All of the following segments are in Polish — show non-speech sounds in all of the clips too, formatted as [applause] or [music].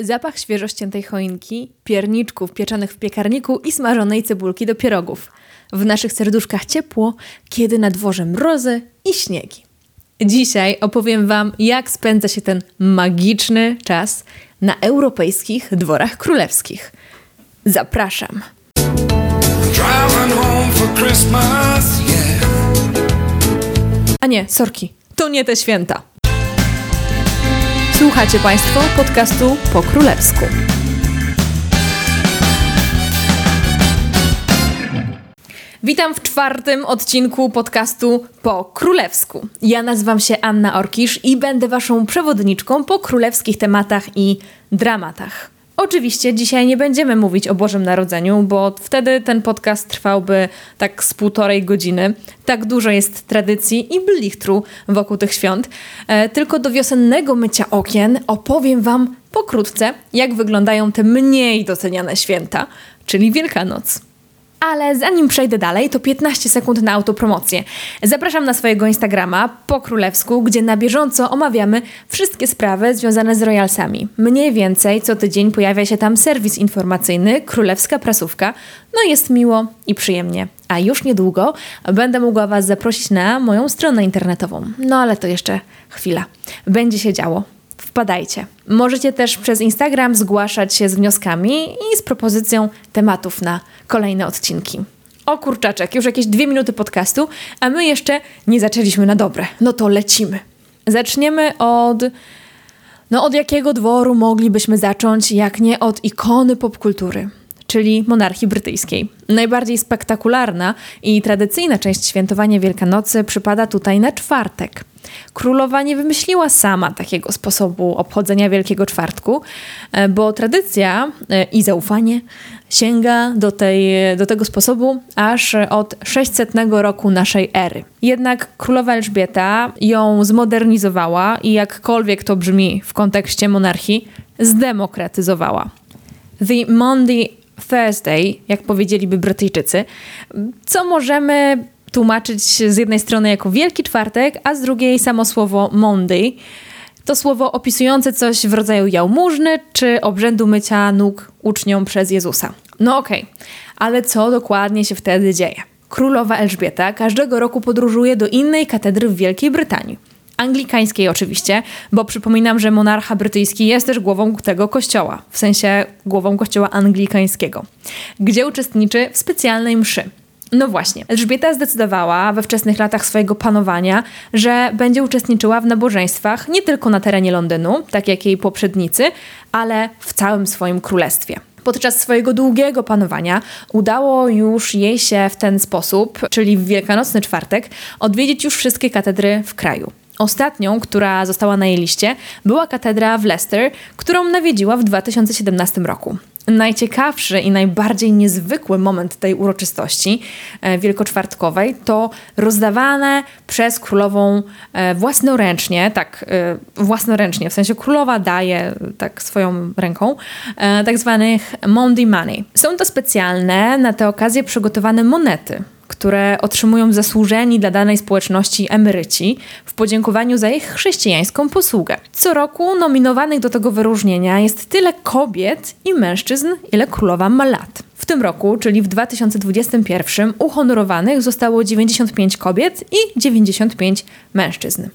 Zapach świeżo ściętej choinki, pierniczków pieczonych w piekarniku i smażonej cebulki do pierogów. W naszych serduszkach ciepło, kiedy na dworze mrozy i śniegi. Dzisiaj opowiem Wam, jak spędza się ten magiczny czas na europejskich dworach królewskich. Zapraszam. A nie, sorki, to nie te święta. Słuchacie Państwo podcastu po królewsku. Witam w czwartym odcinku podcastu po królewsku. Ja nazywam się Anna Orkisz i będę Waszą przewodniczką po królewskich tematach i dramatach. Oczywiście dzisiaj nie będziemy mówić o Bożym Narodzeniu, bo wtedy ten podcast trwałby tak z półtorej godziny. Tak dużo jest tradycji i blichtru wokół tych świąt. E, tylko do wiosennego mycia okien opowiem Wam pokrótce, jak wyglądają te mniej doceniane święta, czyli Wielkanoc. Ale zanim przejdę dalej, to 15 sekund na autopromocję. Zapraszam na swojego Instagrama po królewsku, gdzie na bieżąco omawiamy wszystkie sprawy związane z royalsami. Mniej więcej co tydzień pojawia się tam serwis informacyjny Królewska Prasówka. No jest miło i przyjemnie. A już niedługo będę mogła Was zaprosić na moją stronę internetową. No ale to jeszcze chwila. Będzie się działo wpadajcie. Możecie też przez Instagram zgłaszać się z wnioskami i z propozycją tematów na kolejne odcinki. O kurczaczek, już jakieś dwie minuty podcastu, a my jeszcze nie zaczęliśmy na dobre. No to lecimy. Zaczniemy od. No, od jakiego dworu moglibyśmy zacząć, jak nie od ikony popkultury, czyli monarchii brytyjskiej. Najbardziej spektakularna i tradycyjna część świętowania Wielkanocy przypada tutaj na czwartek. Królowa nie wymyśliła sama takiego sposobu obchodzenia Wielkiego Czwartku, e, bo tradycja e, i zaufanie sięga do, tej, do tego sposobu aż od 600 roku naszej ery. Jednak królowa Elżbieta ją zmodernizowała i jakkolwiek to brzmi w kontekście monarchii, zdemokratyzowała. The Monday Thursday, jak powiedzieliby Brytyjczycy, co możemy tłumaczyć z jednej strony jako Wielki Czwartek, a z drugiej samo słowo Monday. To słowo opisujące coś w rodzaju jałmużny czy obrzędu mycia nóg uczniom przez Jezusa. No okej, okay. ale co dokładnie się wtedy dzieje? Królowa Elżbieta każdego roku podróżuje do innej katedry w Wielkiej Brytanii. Anglikańskiej oczywiście, bo przypominam, że monarcha brytyjski jest też głową tego kościoła, w sensie głową kościoła anglikańskiego, gdzie uczestniczy w specjalnej mszy. No właśnie, Elżbieta zdecydowała we wczesnych latach swojego panowania, że będzie uczestniczyła w nabożeństwach nie tylko na terenie Londynu, tak jak jej poprzednicy, ale w całym swoim królestwie. Podczas swojego długiego panowania udało już jej się w ten sposób, czyli w Wielkanocny czwartek, odwiedzić już wszystkie katedry w kraju. Ostatnią, która została na jej liście, była katedra w Leicester, którą nawiedziła w 2017 roku. Najciekawszy i najbardziej niezwykły moment tej uroczystości e, wielkoczwartkowej to rozdawane przez królową e, własnoręcznie, tak e, własnoręcznie, w sensie królowa daje tak swoją ręką, tak zwanych Monday Money. Są to specjalne na tę okazję przygotowane monety które otrzymują zasłużeni dla danej społeczności emeryci w podziękowaniu za ich chrześcijańską posługę. Co roku nominowanych do tego wyróżnienia jest tyle kobiet i mężczyzn, ile królowa ma lat. W tym roku, czyli w 2021, uhonorowanych zostało 95 kobiet i 95 mężczyzn.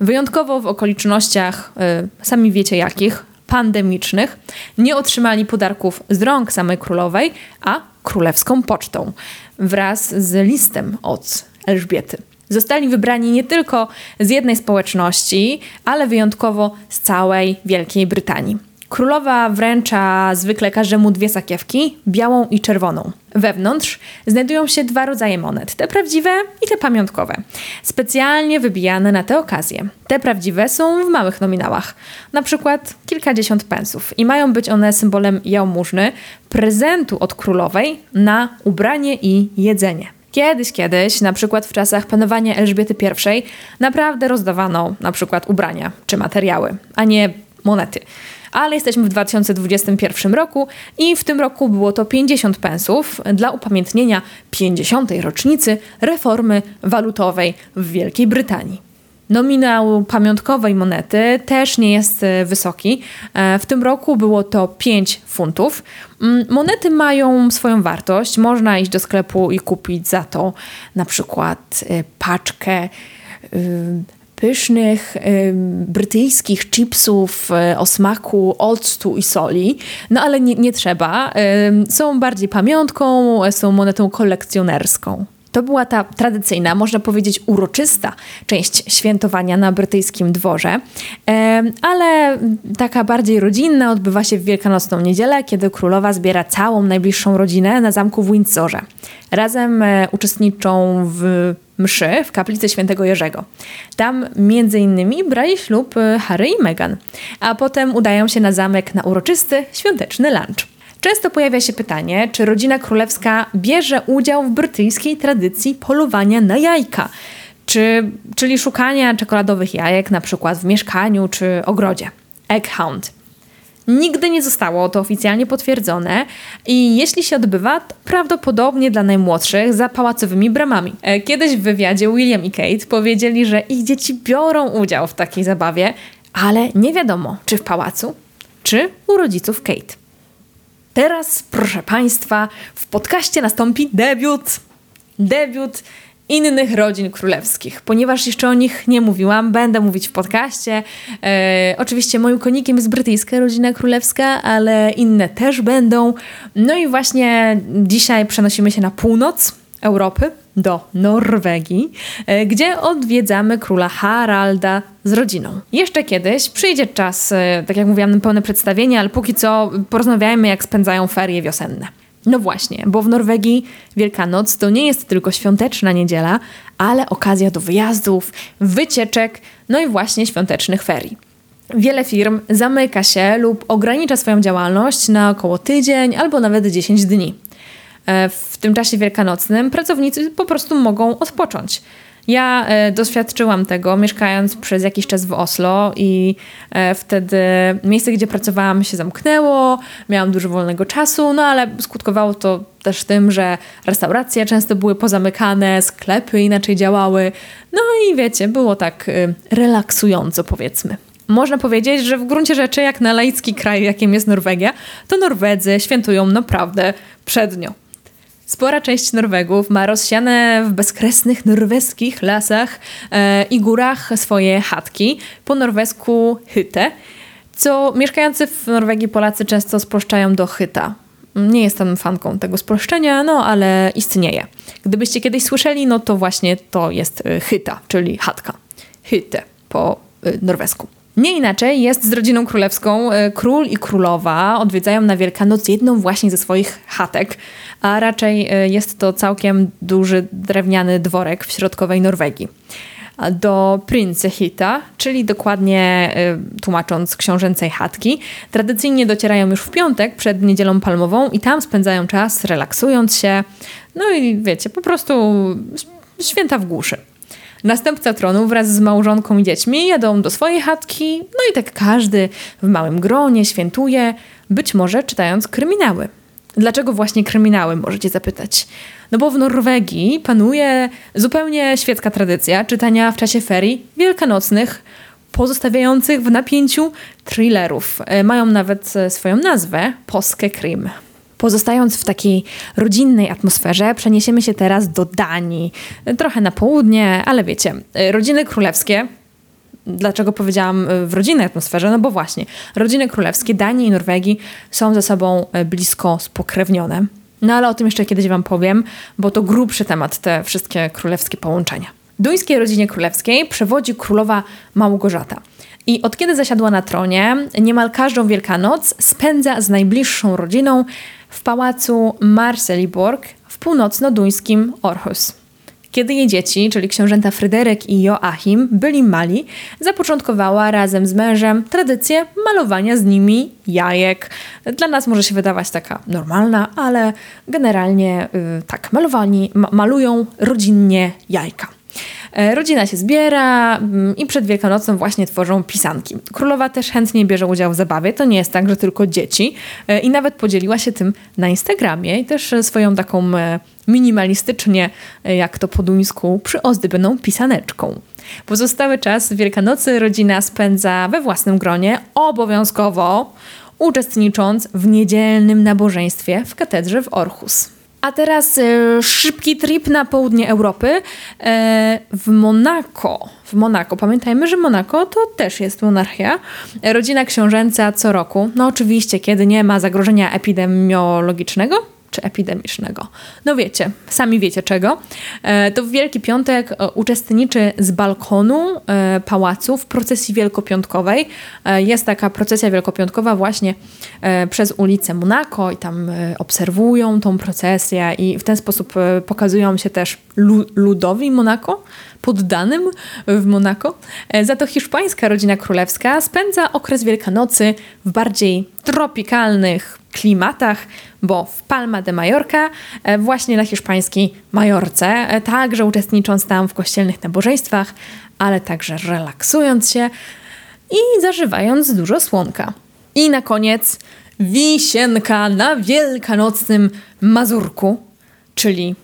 Wyjątkowo w okolicznościach, y, sami wiecie jakich, pandemicznych, nie otrzymali podarków z rąk samej królowej, a królewską pocztą wraz z listem od Elżbiety. Zostali wybrani nie tylko z jednej społeczności, ale wyjątkowo z całej Wielkiej Brytanii. Królowa wręcza zwykle każdemu dwie sakiewki, białą i czerwoną. Wewnątrz znajdują się dwa rodzaje monet, te prawdziwe i te pamiątkowe, specjalnie wybijane na tę okazję. Te prawdziwe są w małych nominałach, na przykład kilkadziesiąt pensów i mają być one symbolem jałmużny, prezentu od królowej na ubranie i jedzenie. Kiedyś, kiedyś, na przykład w czasach panowania Elżbiety I, naprawdę rozdawano na przykład ubrania czy materiały, a nie monety ale jesteśmy w 2021 roku i w tym roku było to 50 pensów dla upamiętnienia 50. rocznicy reformy walutowej w Wielkiej Brytanii. Nominał pamiątkowej monety też nie jest e, wysoki. E, w tym roku było to 5 funtów. Mm, monety mają swoją wartość. Można iść do sklepu i kupić za to na przykład e, paczkę pysznych brytyjskich chipsów o smaku octu i soli, no ale nie, nie trzeba. są bardziej pamiątką, są monetą kolekcjonerską. To była ta tradycyjna, można powiedzieć uroczysta część świętowania na brytyjskim dworze, ale taka bardziej rodzinna odbywa się w Wielkanocną niedzielę, kiedy królowa zbiera całą najbliższą rodzinę na zamku w Windsorze. Razem e, uczestniczą w mszy w kaplicy świętego Jerzego. Tam między innymi brali ślub e, Harry i Meghan, a potem udają się na zamek na uroczysty, świąteczny lunch. Często pojawia się pytanie, czy rodzina królewska bierze udział w brytyjskiej tradycji polowania na jajka, czy, czyli szukania czekoladowych jajek na przykład w mieszkaniu czy ogrodzie. Egg Hunt. Nigdy nie zostało to oficjalnie potwierdzone i jeśli się odbywa, to prawdopodobnie dla najmłodszych za pałacowymi bramami. E, kiedyś w wywiadzie William i Kate powiedzieli, że ich dzieci biorą udział w takiej zabawie, ale nie wiadomo, czy w pałacu, czy u rodziców Kate. Teraz, proszę Państwa, w podcaście nastąpi debiut. Debiut innych rodzin królewskich. Ponieważ jeszcze o nich nie mówiłam, będę mówić w podcaście. E, oczywiście moim konikiem jest brytyjska rodzina królewska, ale inne też będą. No i właśnie dzisiaj przenosimy się na północ Europy, do Norwegii, e, gdzie odwiedzamy króla Haralda z rodziną. Jeszcze kiedyś przyjdzie czas, e, tak jak mówiłam, na pełne przedstawienie, ale póki co porozmawiajmy, jak spędzają ferie wiosenne. No właśnie, bo w Norwegii Wielkanoc to nie jest tylko świąteczna niedziela, ale okazja do wyjazdów, wycieczek, no i właśnie świątecznych ferii. Wiele firm zamyka się lub ogranicza swoją działalność na około tydzień albo nawet 10 dni. E, w tym czasie wielkanocnym pracownicy po prostu mogą odpocząć. Ja e, doświadczyłam tego, mieszkając przez jakiś czas w Oslo, i e, wtedy miejsce, gdzie pracowałam, się zamknęło, miałam dużo wolnego czasu, no ale skutkowało to też tym, że restauracje często były pozamykane, sklepy inaczej działały. No i wiecie, było tak relaksująco, powiedzmy. Można powiedzieć, że w gruncie rzeczy, jak na laicki kraj, jakim jest Norwegia, to Norwedzy świętują naprawdę przednio. Spora część Norwegów ma rozsiane w bezkresnych norweskich lasach e, i górach swoje chatki, po norwesku hyte, co mieszkający w Norwegii Polacy często sproszczają do hyta. Nie jestem fanką tego sproszczenia, no ale istnieje. Gdybyście kiedyś słyszeli, no to właśnie to jest e, hyta, czyli chatka. Hyte po e, norwesku. Nie inaczej jest z rodziną królewską. E, król i królowa odwiedzają na Wielkanoc jedną właśnie ze swoich chatek, a raczej e, jest to całkiem duży drewniany dworek w środkowej Norwegii. Do Princehita, czyli dokładnie e, tłumacząc książęcej chatki, tradycyjnie docierają już w piątek przed niedzielą palmową i tam spędzają czas relaksując się. No i wiecie, po prostu święta w głuszy. Następca tronu wraz z małżonką i dziećmi jadą do swojej chatki, no i tak każdy w małym gronie świętuje, być może czytając kryminały. Dlaczego właśnie kryminały, możecie zapytać? No bo w Norwegii panuje zupełnie świecka tradycja czytania w czasie ferii wielkanocnych, pozostawiających w napięciu thrillerów. E, mają nawet e, swoją nazwę Poske Krim. Pozostając w takiej rodzinnej atmosferze, przeniesiemy się teraz do Danii. Trochę na południe, ale wiecie, rodziny królewskie. Dlaczego powiedziałam w rodzinnej atmosferze? No bo właśnie, rodziny królewskie Danii i Norwegii są ze sobą blisko spokrewnione. No ale o tym jeszcze kiedyś Wam powiem, bo to grubszy temat, te wszystkie królewskie połączenia. Duńskiej rodzinie królewskiej przewodzi królowa Małgorzata. I od kiedy zasiadła na tronie, niemal każdą Wielkanoc spędza z najbliższą rodziną w pałacu Marceliborg w północno-duńskim Orhus. Kiedy jej dzieci, czyli książęta Fryderyk i Joachim, byli mali, zapoczątkowała razem z mężem tradycję malowania z nimi jajek. Dla nas może się wydawać taka normalna, ale generalnie yy, tak, malowani, ma malują rodzinnie jajka. E, rodzina się zbiera mm, i przed Wielkanocą właśnie tworzą pisanki. Królowa też chętnie bierze udział w zabawie. To nie jest tak, że tylko dzieci. E, I nawet podzieliła się tym na Instagramie i też swoją taką e, minimalistycznie, jak to po duńsku, przyozdobioną pisaneczką. Pozostały czas Wielkanocy rodzina spędza we własnym gronie, obowiązkowo uczestnicząc w niedzielnym nabożeństwie w katedrze w Orchus. A teraz e, szybki trip na południe Europy. E, w Monako. W Monako. Pamiętajmy, że Monako to też jest monarchia. Rodzina książęca co roku. No oczywiście, kiedy nie ma zagrożenia epidemiologicznego, czy epidemicznego. No wiecie, sami wiecie czego. E, to w Wielki Piątek e, uczestniczy z balkonu e, pałacu w procesji wielkopiątkowej. Jest taka procesja wielkopiątkowa właśnie przez ulicę Monaco i tam obserwują tą procesję i w ten sposób pokazują się też ludowi Monako, poddanym w Monako. Za to hiszpańska rodzina królewska spędza okres Wielkanocy w bardziej tropikalnych klimatach, bo w Palma de Mallorca, e, właśnie na hiszpańskiej Majorce, e, także uczestnicząc tam w kościelnych nabożeństwach, ale także relaksując się i zażywając dużo słonka. I na koniec wisienka na wielkanocnym Mazurku, czyli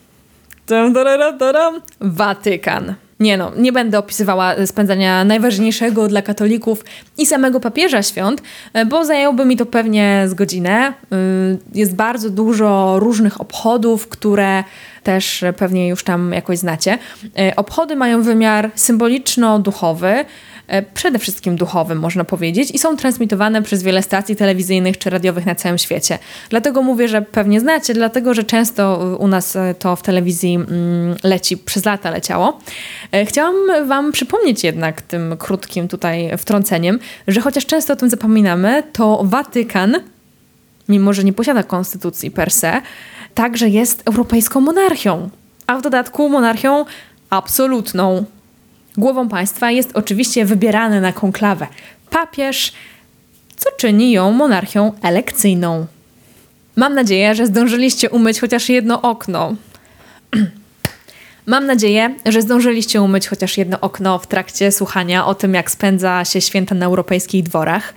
Watykan. Nie no, nie będę opisywała spędzania najważniejszego dla katolików i samego papieża świąt, e, bo zajęłoby mi to pewnie z godzinę. Y, jest bardzo dużo różnych obchodów, które też pewnie już tam jakoś znacie. E, obchody mają wymiar symboliczno-duchowy, E, przede wszystkim duchowym, można powiedzieć, i są transmitowane przez wiele stacji telewizyjnych czy radiowych na całym świecie. Dlatego mówię, że pewnie znacie, dlatego że często u nas e, to w telewizji mm, leci, przez lata leciało. E, chciałam Wam przypomnieć jednak tym krótkim tutaj wtrąceniem, że chociaż często o tym zapominamy, to Watykan, mimo że nie posiada konstytucji per se, także jest europejską monarchią, a w dodatku monarchią absolutną. Głową państwa jest oczywiście wybierany na konklawę papież, co czyni ją monarchią elekcyjną. Mam nadzieję, że zdążyliście umyć chociaż jedno okno. [clears throat] Mam nadzieję, że zdążyliście umyć chociaż jedno okno w trakcie słuchania o tym, jak spędza się święta na europejskich dworach,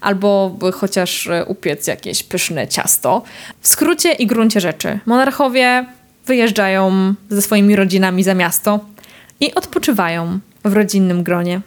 albo chociaż e, upiec jakieś pyszne ciasto. W skrócie i gruncie rzeczy, monarchowie wyjeżdżają ze swoimi rodzinami za miasto, i odpoczywają w rodzinnym gronie,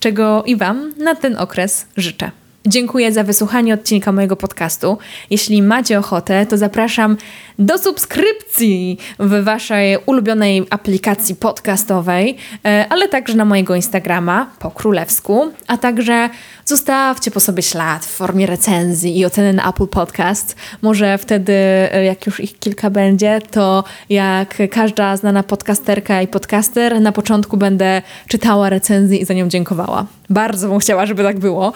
czego i Wam na ten okres życzę. Dziękuję za wysłuchanie odcinka mojego podcastu. Jeśli macie ochotę, to zapraszam do subskrypcji w Waszej ulubionej aplikacji podcastowej, e, ale także na mojego Instagrama po królewsku, a także zostawcie po sobie ślad w formie recenzji i oceny na Apple Podcast. Może wtedy, e, jak już ich kilka będzie, to jak każda znana podcasterka i podcaster, na początku będę czytała recenzję i za nią dziękowała. Bardzo bym chciała, żeby tak było.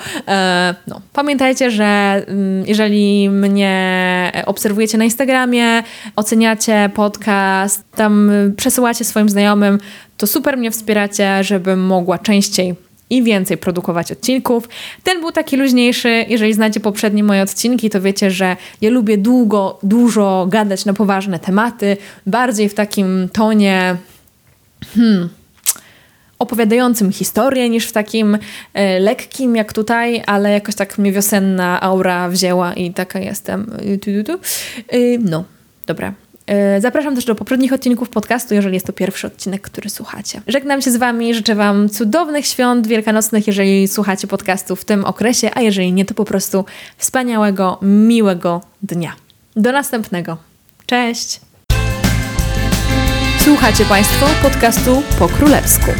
No. Pamiętajcie, że mm, jeżeli mnie obserwujecie na Instagramie, oceniacie podcast, tam przesyłacie swoim znajomym, to super mnie wspieracie, żebym mogła częściej i więcej produkować odcinków. Ten był taki luźniejszy. Jeżeli znacie poprzednie moje odcinki, to wiecie, że ja lubię długo, dużo gadać na poważne tematy, bardziej w takim tonie. Hmm, opowiadającym historię niż w takim e, lekkim jak tutaj, ale jakoś tak mnie wiosenna aura wzięła i taka jestem. E, no, dobra. E, zapraszam też do poprzednich odcinków podcastu, jeżeli jest to pierwszy odcinek, który słuchacie. Żegnam się z Wami, życzę Wam cudownych świąt wielkanocnych, jeżeli słuchacie podcastu w tym okresie, a jeżeli nie, to po prostu wspaniałego, miłego dnia. Do następnego. Cześć! Słuchacie Państwo podcastu po królewsku.